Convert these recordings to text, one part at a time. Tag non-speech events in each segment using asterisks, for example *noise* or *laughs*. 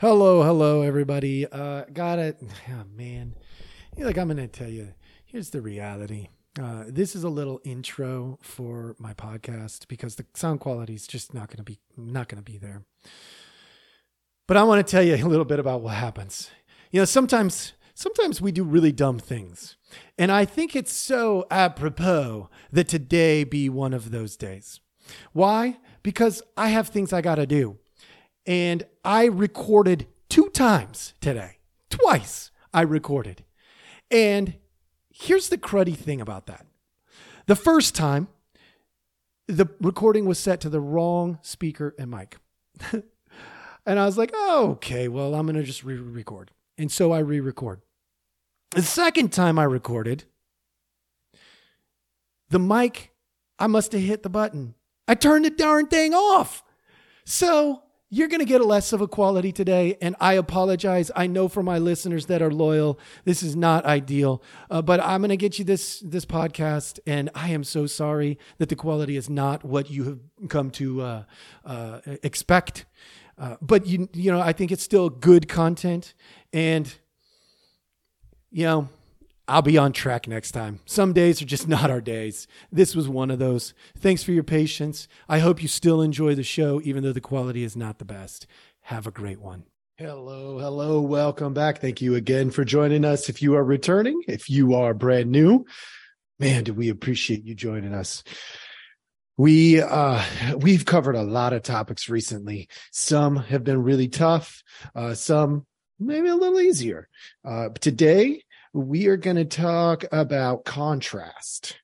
Hello, hello, everybody. Uh, got it. *laughs* Oh, man. Like, I'm going to tell you, here's the reality. Uh, this is a little intro for my podcast because the sound quality is just not going to be not going to be there. But I want to tell you a little bit about what happens. You know, sometimes sometimes we do really dumb things. And I think it's so apropos that today be one of those days. Why? Because I have things I got to do. And I recorded two times today. Twice I recorded. And here's the cruddy thing about that. The first time, the recording was set to the wrong speaker and mic. *laughs* and I was like, oh, okay, well, I'm going to just re record. And so I re record. The second time I recorded, the mic, I must have hit the button. I turned the darn thing off. So you're going to get less of a quality today. And I apologize. I know for my listeners that are loyal, this is not ideal, uh, but I'm going to get you this, this podcast. And I am so sorry that the quality is not what you have come to uh, uh, expect. Uh, but you, you know, I think it's still good content. And, you know, I'll be on track next time. Some days are just *laughs* not our days. This was one of those. Thanks for your patience. I hope you still enjoy the show, even though the quality is not the best. Have a great one. Hello, hello, welcome back. Thank you again for joining us. If you are returning, if you are brand new, man, do we appreciate you joining us. We uh we've covered a lot of topics recently. Some have been really tough, uh some maybe a little easier. Uh today we are going to talk about contrast.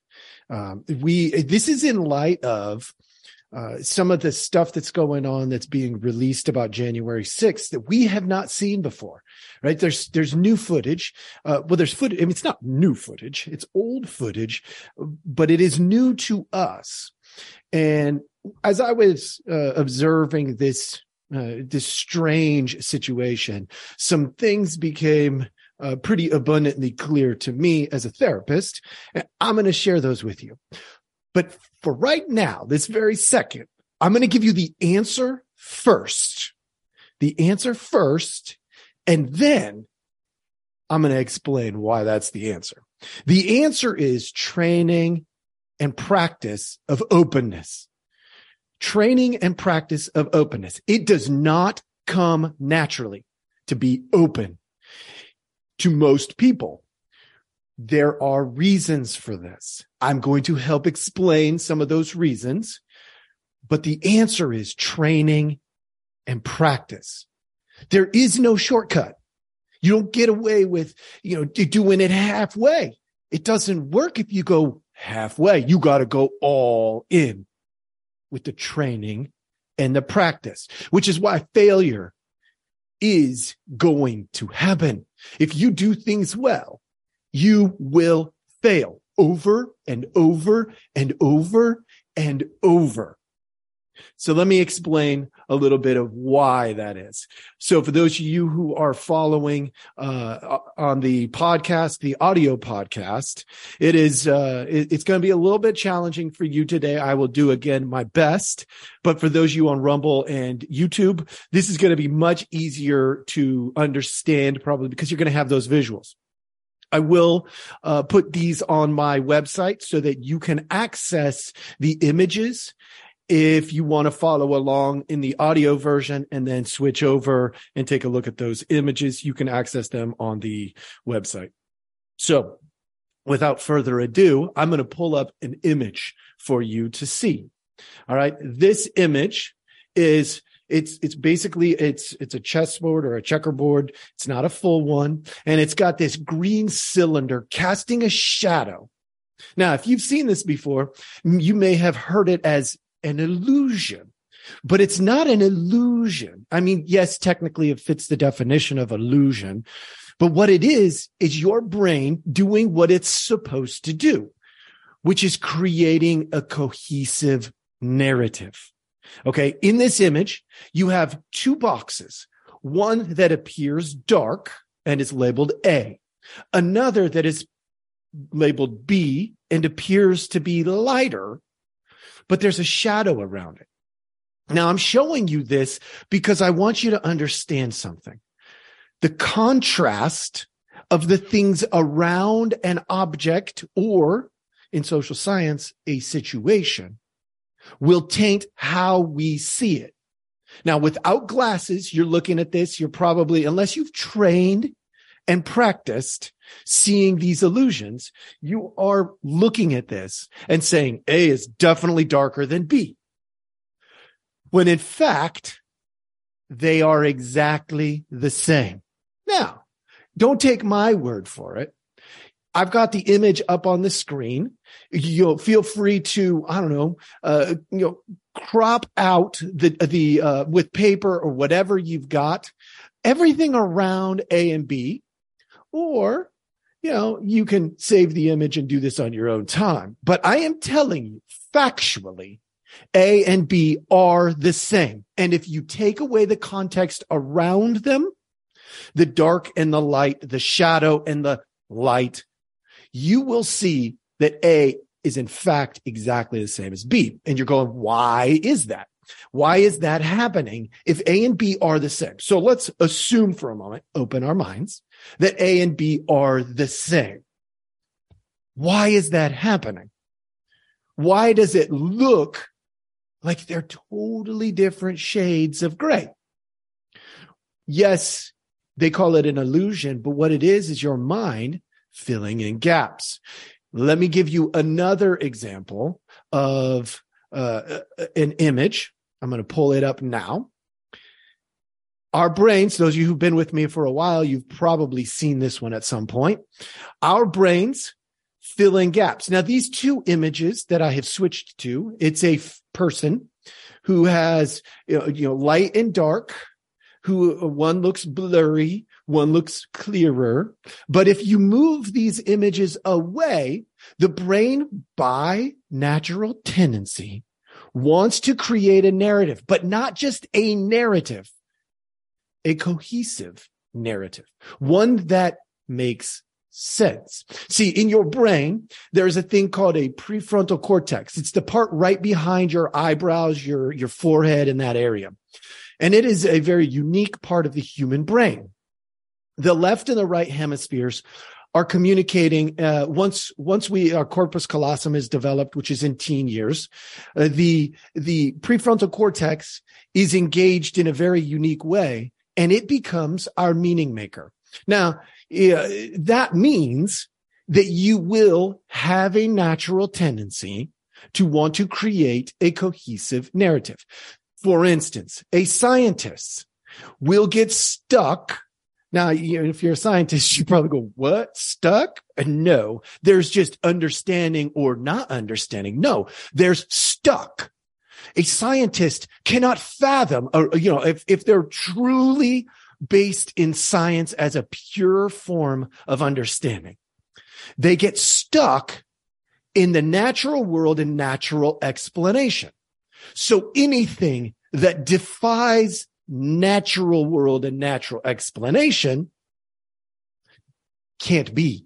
Um, we this is in light of uh, some of the stuff that's going on that's being released about January 6th that we have not seen before, right? There's, there's new footage. Uh, well, there's footage. I mean, it's not new footage. It's old footage, but it is new to us. And as I was uh, observing this, uh, this strange situation, some things became uh, pretty abundantly clear to me as a therapist. And I'm going to share those with you. But for right now, this very second, I'm going to give you the answer first. The answer first. And then I'm going to explain why that's the answer. The answer is training and practice of openness. Training and practice of openness. It does not come naturally to be open to most people. There are reasons for this. I'm going to help explain some of those reasons, but the answer is training and practice. There is no shortcut. You don't get away with, you know, doing it halfway. It doesn't work if you go halfway. You got to go all in with the training and the practice, which is why failure is going to happen. If you do things well, you will fail over and over and over and over. So let me explain a little bit of why that is. So for those of you who are following uh, on the podcast, the audio podcast, it is uh, it, it's going to be a little bit challenging for you today. I will do again my best, but for those of you on Rumble and YouTube, this is going to be much easier to understand, probably because you're going to have those visuals. I will uh, put these on my website so that you can access the images if you want to follow along in the audio version and then switch over and take a look at those images, you can access them on the website. So without further ado, I'm going to pull up an image for you to see. All right. This image is it's it's basically it's it's a chessboard or a checkerboard it's not a full one and it's got this green cylinder casting a shadow now if you've seen this before you may have heard it as an illusion. But it's not an illusion. I mean, yes, technically it fits the definition of illusion, but what it is, is your brain doing what it's supposed to do, which is creating a cohesive narrative. Okay. In this image, you have two boxes, one that appears dark and is labeled A, another that is labeled B and appears to be lighter but there's a shadow around it. Now I'm showing you this because I want you to understand something. The contrast of the things around an object or in social science, a situation will taint how we see it. Now, without glasses, you're looking at this. You're probably, unless you've trained and practiced seeing these illusions, you are looking at this and saying A is definitely darker than B. When in fact, they are exactly the same. Now, don't take my word for it. I've got the image up on the screen. You'll feel free to, I don't know, uh, you know, crop out the, the, uh, with paper or whatever you've got, everything around A and B, or, you know, you can save the image and do this on your own time. But I am telling you factually, A and B are the same. And if you take away the context around them, the dark and the light, the shadow and the light, you will see that A is in fact exactly the same as B. And you're going, why is that? Why is that happening if A and B are the same? So let's assume for a moment, open our minds that A and B are the same. Why is that happening? Why does it look like they're totally different shades of gray? Yes, they call it an illusion, but what it is is your mind filling in gaps. Let me give you another example of uh, an image. I'm going to pull it up now. Our brains, those of you who've been with me for a while, you've probably seen this one at some point. Our brains fill in gaps. Now, these two images that I have switched to, it's a f- person who has, you know, you know, light and dark, who one looks blurry, one looks clearer. But if you move these images away, the brain by natural tendency wants to create a narrative, but not just a narrative, a cohesive narrative, one that makes sense. See, in your brain, there's a thing called a prefrontal cortex. It's the part right behind your eyebrows, your, your forehead in that area. And it is a very unique part of the human brain the left and the right hemispheres are communicating uh, once once we our corpus callosum is developed which is in teen years uh, the the prefrontal cortex is engaged in a very unique way and it becomes our meaning maker now that means that you will have a natural tendency to want to create a cohesive narrative for instance a scientist will get stuck now, if you're a scientist, *laughs* you probably go, what? Stuck? No, there's just understanding or not understanding. No, there's stuck. A scientist cannot fathom, or, you know, if, if they're truly based in science as a pure form of understanding, they get stuck in the natural world and natural explanation. So anything that defies natural world and natural explanation can't be.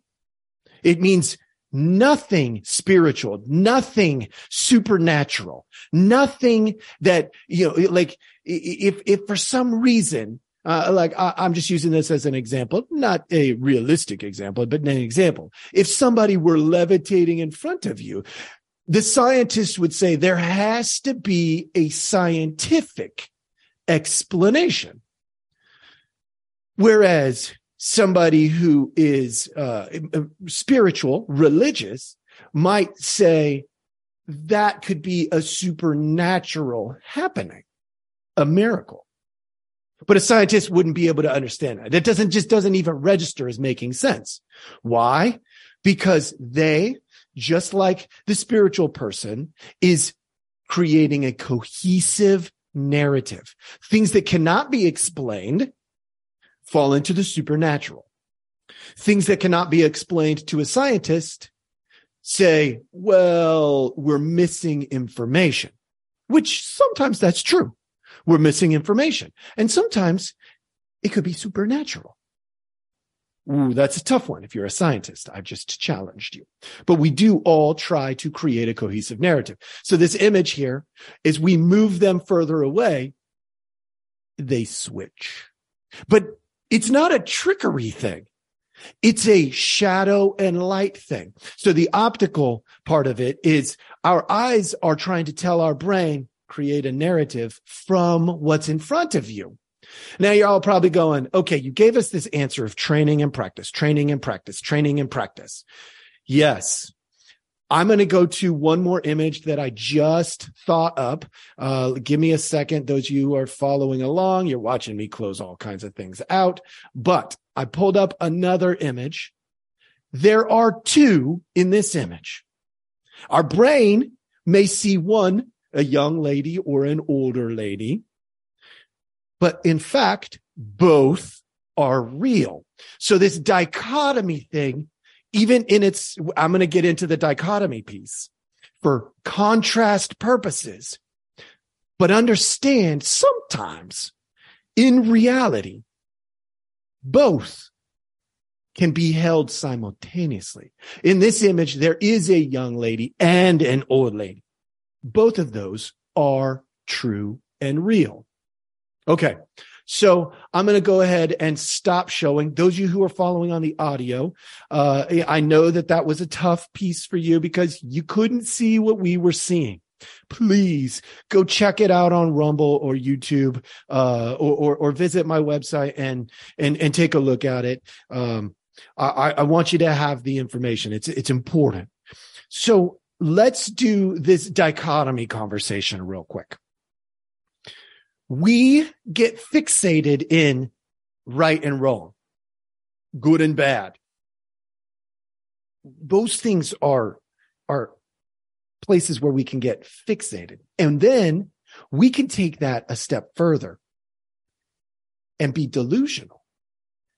It means nothing spiritual, nothing supernatural, nothing that, you know, like if, if for some reason, uh, like I, I'm just using this as an example, not a realistic example, but an example. If somebody were levitating in front of you, the scientist would say there has to be a scientific explanation. Whereas somebody who is uh, spiritual, religious, might say that could be a supernatural happening, a miracle. But a scientist wouldn't be able to understand that. It doesn't just doesn't even register as making sense. Why? Because they, just like the spiritual person, is creating a cohesive narrative. Things that cannot be explained fall into the supernatural. Things that cannot be explained to a scientist say, well, we're missing information, which sometimes that's true. We're missing information. And sometimes it could be supernatural. Ooh, that's a tough one if you're a scientist. I've just challenged you. But we do all try to create a cohesive narrative. So this image here is we move them further away, they switch. But it's not a trickery thing. It's a shadow and light thing. So the optical part of it is our eyes are trying to tell our brain, create a narrative from what's in front of you. Now you're all probably going, okay, you gave us this answer of training and practice, training and practice, training and practice. Yes. I'm going to go to one more image that I just thought up. Uh, give me a second. Those of you who are following along, you're watching me close all kinds of things out, but I pulled up another image. There are two in this image. Our brain may see one, a young lady or an older lady, but in fact, both are real. So this dichotomy thing, even in its, I'm going to get into the dichotomy piece for contrast purposes, but understand sometimes in reality, both can be held simultaneously. In this image, there is a young lady and an old lady. Both of those are true and real. Okay. So I'm going to go ahead and stop showing those of you who are following on the audio. Uh, I know that that was a tough piece for you because you couldn't see what we were seeing. Please go check it out on Rumble or YouTube, uh, or, or, or, visit my website and, and, and take a look at it. Um, I, I want you to have the information. It's, it's important. So let's do this dichotomy conversation real quick we get fixated in right and wrong, good and bad. Those things are, are places where we can get fixated. And then we can take that a step further and be delusional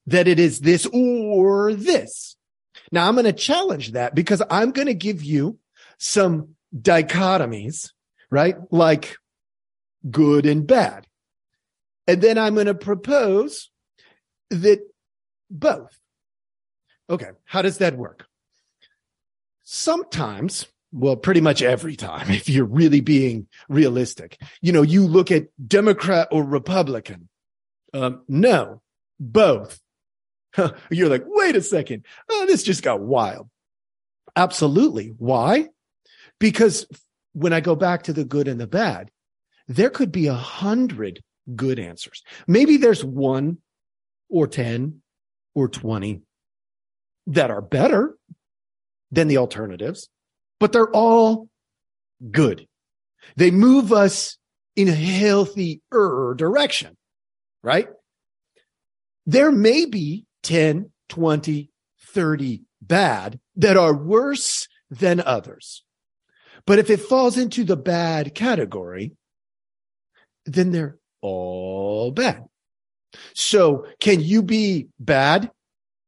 that it is this or this. Now I'm going to challenge that because I'm going to give you some dichotomies, right? Like good and bad. And then I'm going to propose that both. Okay. How does that work? Sometimes, well, pretty much every time, *laughs* if you're really being realistic, you know, you look at Democrat or Republican. Um, no, both. *laughs* You're like, wait a second. Oh, this just got wild. Absolutely. Why? Because when I go back to the good and the bad, there could be a hundred good answers. Maybe there's one or 10 or 20 that are better than the alternatives, but they're all good. They move us in a healthier direction, right? There may be 10, 20, 30 bad that are worse than others. But if it falls into the bad category, then they're all bad. So can you be bad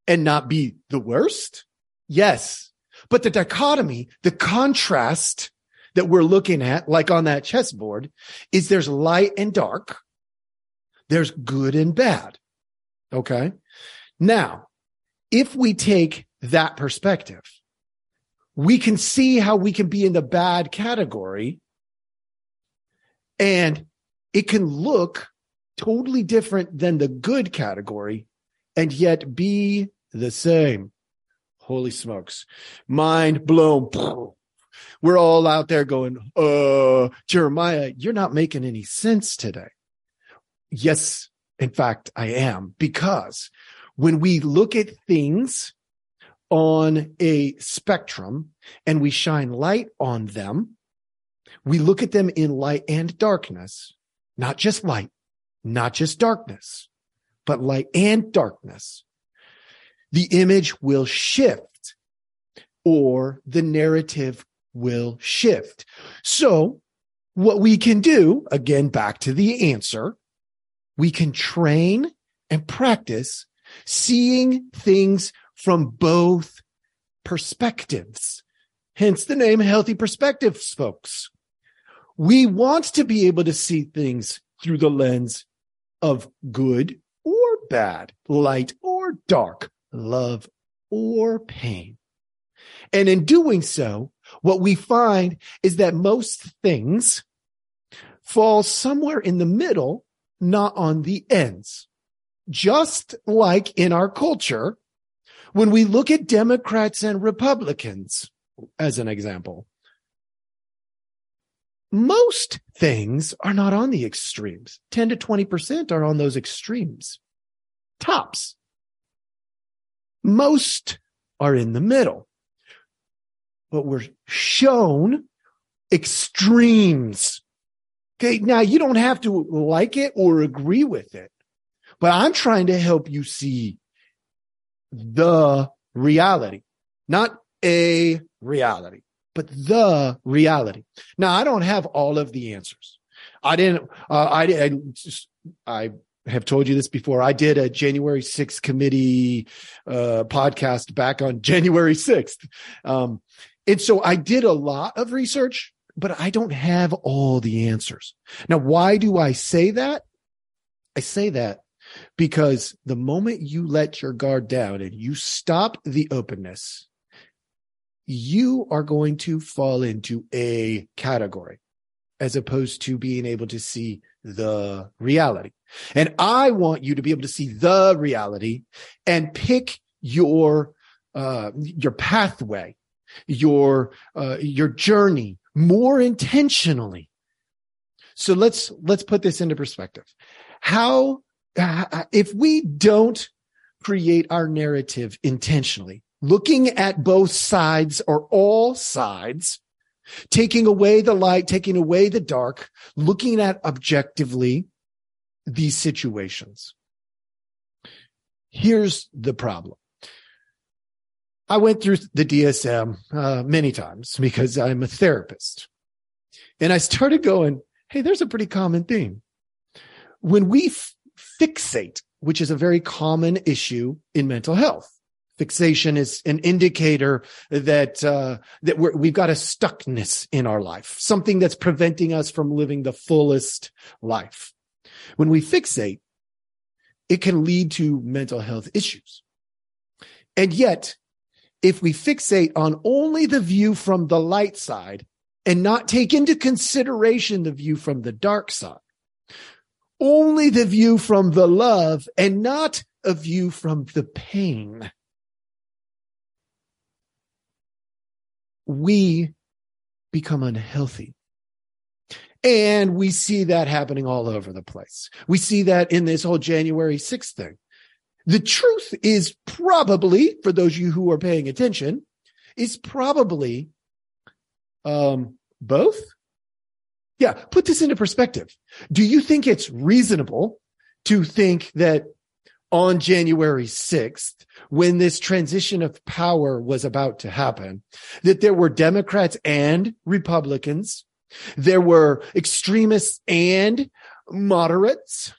and not be the worst? Yes. But the dichotomy, the contrast that we're looking at, like on that chessboard, is there's light and dark. There's good and bad. Okay. Now, if we take that perspective, we can see how we can be in the bad category and it can look totally different than the good category and yet be the same. Holy smokes. Mind blown. We're all out there going, uh, Jeremiah, you're not making any sense today. Yes, in fact, I am because when we look at things on a spectrum and we shine light on them, we look at them in light and darkness not just light, not just darkness, but light and darkness, the image will shift or the narrative will shift. So what we can do, again, back to the answer, we can train and practice seeing things from both perspectives. Hence the name healthy perspectives, folks. We want to be able to see things through the lens of good or bad, light or dark, love, or pain. And in doing so, what we find is that most things fall somewhere in the middle, not on the ends. Just like in our culture, when we look at Democrats and Republicans, as an example, most things are not on the extremes. 10 to 20% are on those extremes. Tops. Most are in the middle. But we're shown extremes. Okay. Now you don't have to like it or agree with it, but I'm trying to help you see the reality, not a reality but the reality. Now, I don't have all of the answers. I didn't, uh, I, I, just, I have told you this before. I did a January 6th committee, uh, podcast back on *laughs* January 6th. Um, and so I did a lot of research, but I don't have all the answers. Now, why do I say that? I say that because the moment you let your guard down and you stop the openness, you are going to fall into a category as opposed to being able to see the reality. And I want you to be able to see the reality and pick your, uh, your pathway, your, uh, your journey more intentionally. So let's, let's put this into perspective. How, if we don't create our narrative intentionally, looking at both sides or all sides, taking away the light, taking away the dark, looking at objectively these situations. Here's the problem. I went through the DSM uh, many times because I'm a therapist. And I started going, hey, there's a pretty common theme. When we f- fixate, which is a very common issue in mental health, Fixation is an indicator that uh, that we have got a stuckness in our life, something that's preventing us from living the fullest life. When we fixate, it can lead to mental health issues. And yet, if we fixate on only the view from the light side and not take into consideration the view from the dark side, only the view from the love and not a view from the pain, we become unhealthy. And we see that happening all over the place. We see that in this whole January 6th thing. The truth is probably, for those of you who are paying attention, is probably um, both. Yeah, put this into perspective. Do you think it's reasonable to think that on January 6th, when this transition of power was about to happen, that there were Democrats and Republicans, there were extremists and moderates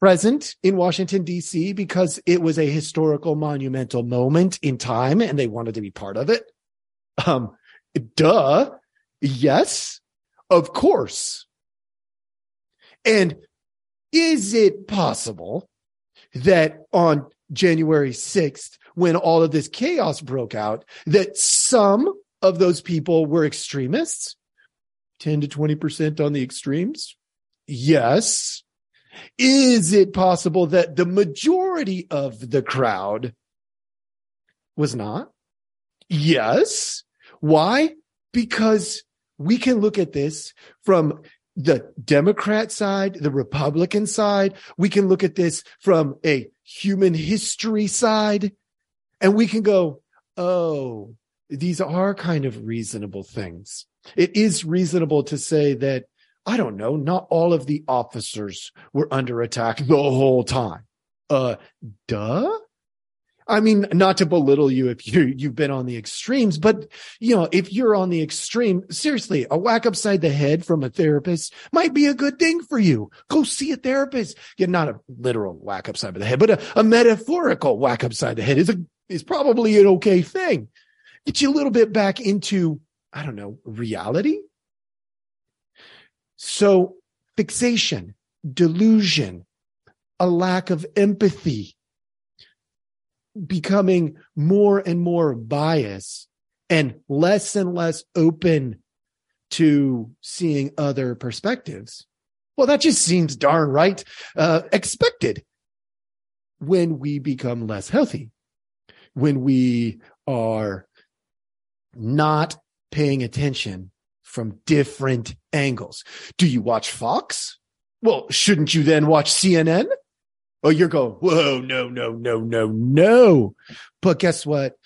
present in Washington, DC, because it was a historical monumental moment in time and they wanted to be part of it. Um, duh. Yes, of course. And is it possible that on January 6th, when all of this chaos broke out, that some of those people were extremists, 10 to 20% on the extremes? Yes. Is it possible that the majority of the crowd was not? Yes. Why? Because we can look at this from the Democrat side, the Republican side. We can look at this from a human history side and we can go, Oh, these are kind of reasonable things. It is reasonable to say that, I don't know, not all of the officers were under attack the whole time. Uh, duh. I mean, not to belittle you if you you've been on the extremes, but you know, if you're on the extreme, seriously, a whack upside the head from a therapist might be a good thing for you. Go see a therapist. Yeah, not a literal whack upside the head, but a, a metaphorical whack upside the head is a is probably an okay thing. Get you a little bit back into, I don't know, reality. So fixation, delusion, a lack of empathy, becoming more and more biased and less and less open to seeing other perspectives. Well, that just seems darn right uh, expected when we become less healthy, when we are not paying attention from different angles. Do you watch Fox? Well, shouldn't you then watch CNN? Oh, you're going, whoa, no, no, no, no, no. But guess what?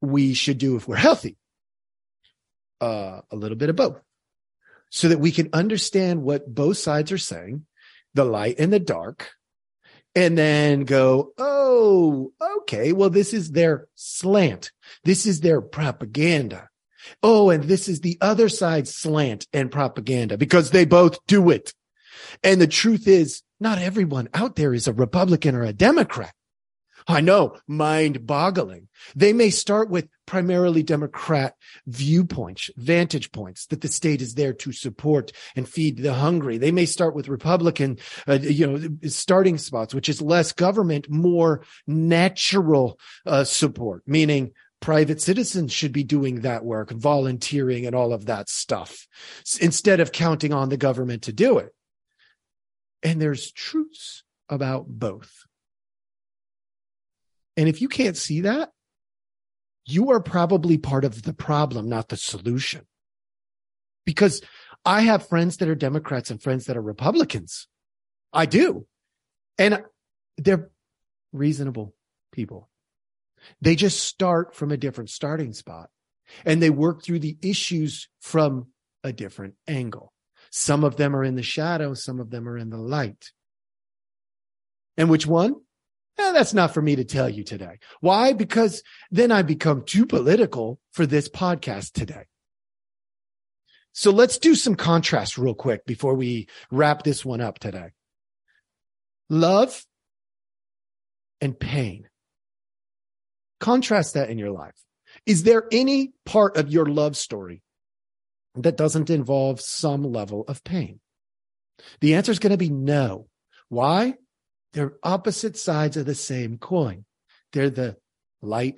We should do if we're healthy. Uh, a little bit of both so that we can understand what both sides are saying, the light and the dark, and then go, oh, okay, well, this is their slant. This is their propaganda. Oh, and this is the other side's slant and propaganda because they both do it. And the truth is, not everyone out there is a Republican or a Democrat. I know, mind boggling. They may start with primarily Democrat viewpoints, vantage points that the state is there to support and feed the hungry. They may start with Republican, uh, you know, starting spots, which is less government, more natural uh, support, meaning private citizens should be doing that work, volunteering and all of that stuff instead of counting on the government to do it. And there's truths about both. And if you can't see that, you are probably part of the problem, not the solution. Because I have friends that are Democrats and friends that are Republicans. I do. And they're reasonable people. They just start from a different starting spot and they work through the issues from a different angle. Some of them are in the shadow, some of them are in the light. And which one? Eh, that's not for me to tell you today. Why? Because then I become too political for this podcast today. So let's do some contrast real quick before we wrap this one up today. Love and pain. Contrast that in your life. Is there any part of your love story that doesn't involve some level of pain? The answer is going to be no. Why? They're opposite sides of the same coin. They're the light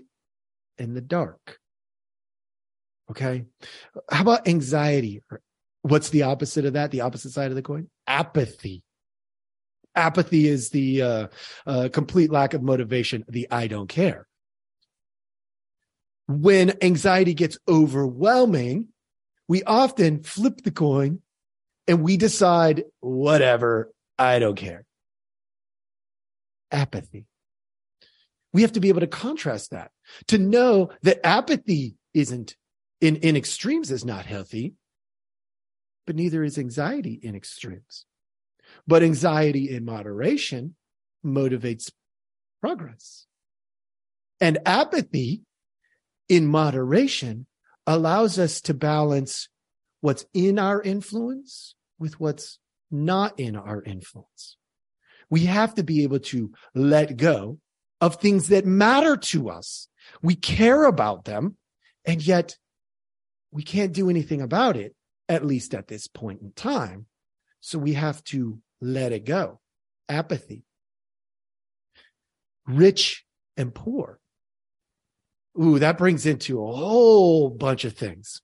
and the dark. Okay. How about anxiety? What's the opposite of that? The opposite side of the coin? Apathy. Apathy is the uh, uh, complete lack of motivation, the I don't care. When anxiety gets overwhelming, we often flip the coin and we decide, whatever, I don't care apathy. We have to be able to contrast that to know that apathy isn't in, in extremes is not healthy, but neither is anxiety in extremes. But anxiety in moderation motivates progress. And apathy in moderation allows us to balance what's in our influence with what's not in our influence. We have to be able to let go of things that matter to us. We care about them, and yet we can't do anything about it, at least at this point in time. So we have to let it go. Apathy. Rich and poor. Ooh, that brings into a whole bunch of things.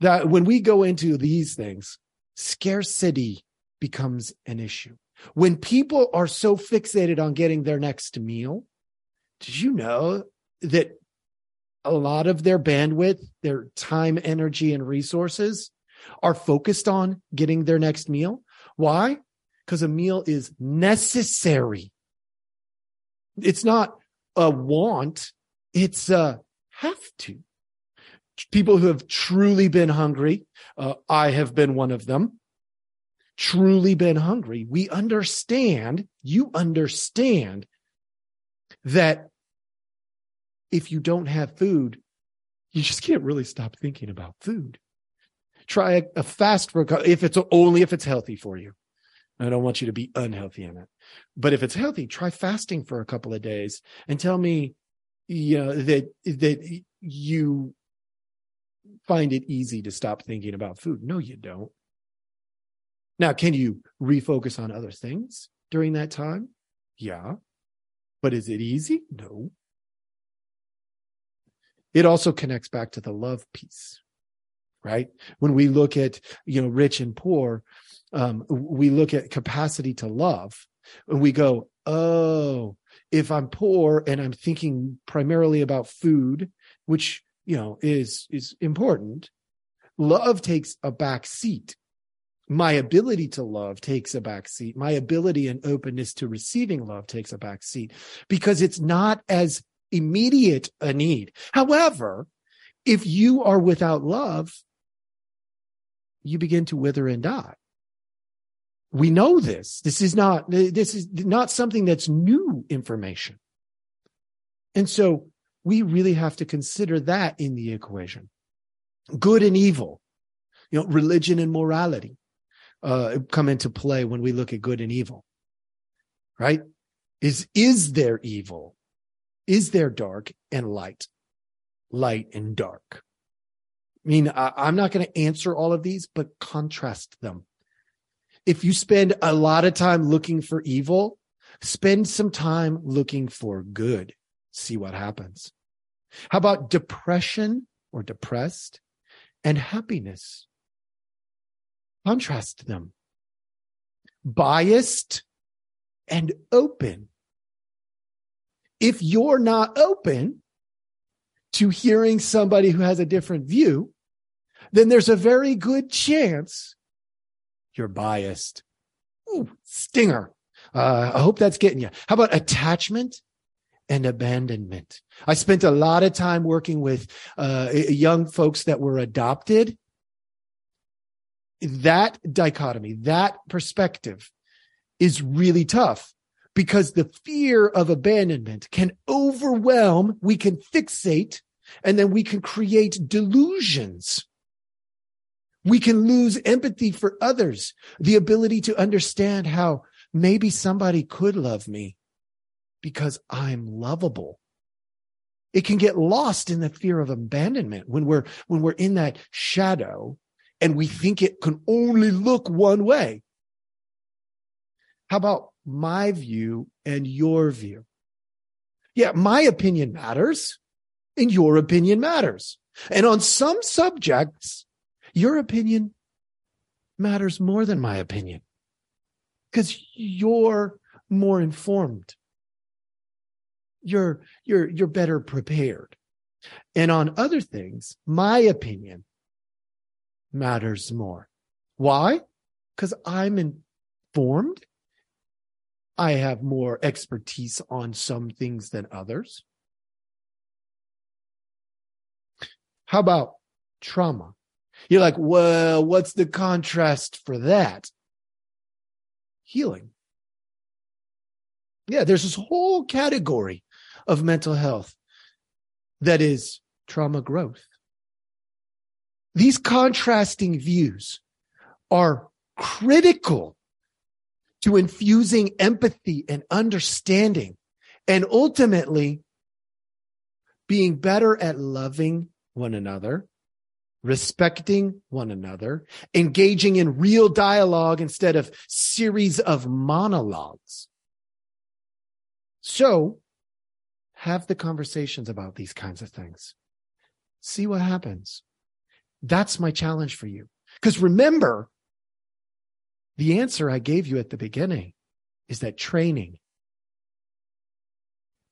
That when we go into these things, scarcity becomes an issue. When people are so fixated on getting their next meal, did you know that a lot of their bandwidth, their time, energy, and resources are focused on getting their next meal? Why? Because a meal is necessary. It's not a want, it's a have to. People who have truly been hungry, uh, I have been one of them truly been hungry, we understand, you understand that if you don't have food, you just can't really stop thinking about food. Try a, a fast for if it's only if it's healthy for you. I don't want you to be unhealthy in it. But if it's healthy, try fasting for a couple of days and tell me, you know, that that you find it easy to stop thinking about food. No, you don't. Now, can you refocus on other things during that time? Yeah. But is it easy? No. It also connects back to the love piece, right? When we look at, you know, rich and poor, um, we look at capacity to love and we go, oh, if I'm poor and I'm thinking primarily about food, which, you know, is, is important, love takes a back seat. My ability to love takes a back seat. My ability and openness to receiving love takes a back seat because it's not as immediate a need. However, if you are without love, you begin to wither and die. We know this. This is not, this is not something that's new information. And so we really have to consider that in the equation. Good and evil, you know, religion and morality uh, come into play when we look at good and evil, right? Is, is there evil? Is there dark and light? Light and dark. I mean, I, I'm not going to answer all of these, but contrast them. If you spend a lot of time looking for evil, spend some time looking for good. See what happens. How about depression or depressed and happiness? Contrast them. Biased and open if you're not open to hearing somebody who has a different view, then there's a very good chance you're biased. Ooh, stinger. Uh, I hope that's getting you. How about attachment and abandonment? I spent a lot of time working with uh, young folks that were adopted. That dichotomy, that perspective is really tough because the fear of abandonment can overwhelm, we can fixate, and then we can create delusions. We can lose empathy for others, the ability to understand how maybe somebody could love me because I'm lovable. It can get lost in the fear of abandonment when we're, when we're in that shadow and we think it can only look one way. How about my view and your view. Yeah, my opinion matters and your opinion matters. And on some subjects, your opinion matters more than my opinion because you're more informed. You're, you're, you're better prepared. And on other things, my opinion matters more. Why? Because I'm informed I have more expertise on some things than others. How about trauma? You're like, well, what's the contrast for that? Healing. Yeah, there's this whole category of mental health that is trauma growth. These contrasting views are critical to infusing empathy and understanding and ultimately being better at loving one another, respecting one another, engaging in real dialogue instead of series of monologues. So have the conversations about these kinds of things. See what happens. That's my challenge for you. Because remember, the answer I gave you at the beginning is that training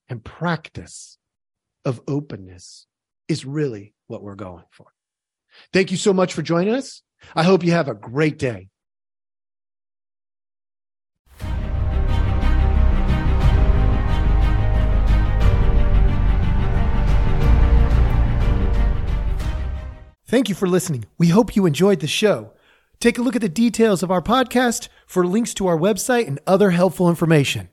and practice of openness is really what we're going for. Thank you so much for joining us. I hope you have a great day. Thank you for listening. We hope you enjoyed the show. Take a look at the details of our podcast for links to our website and other helpful information.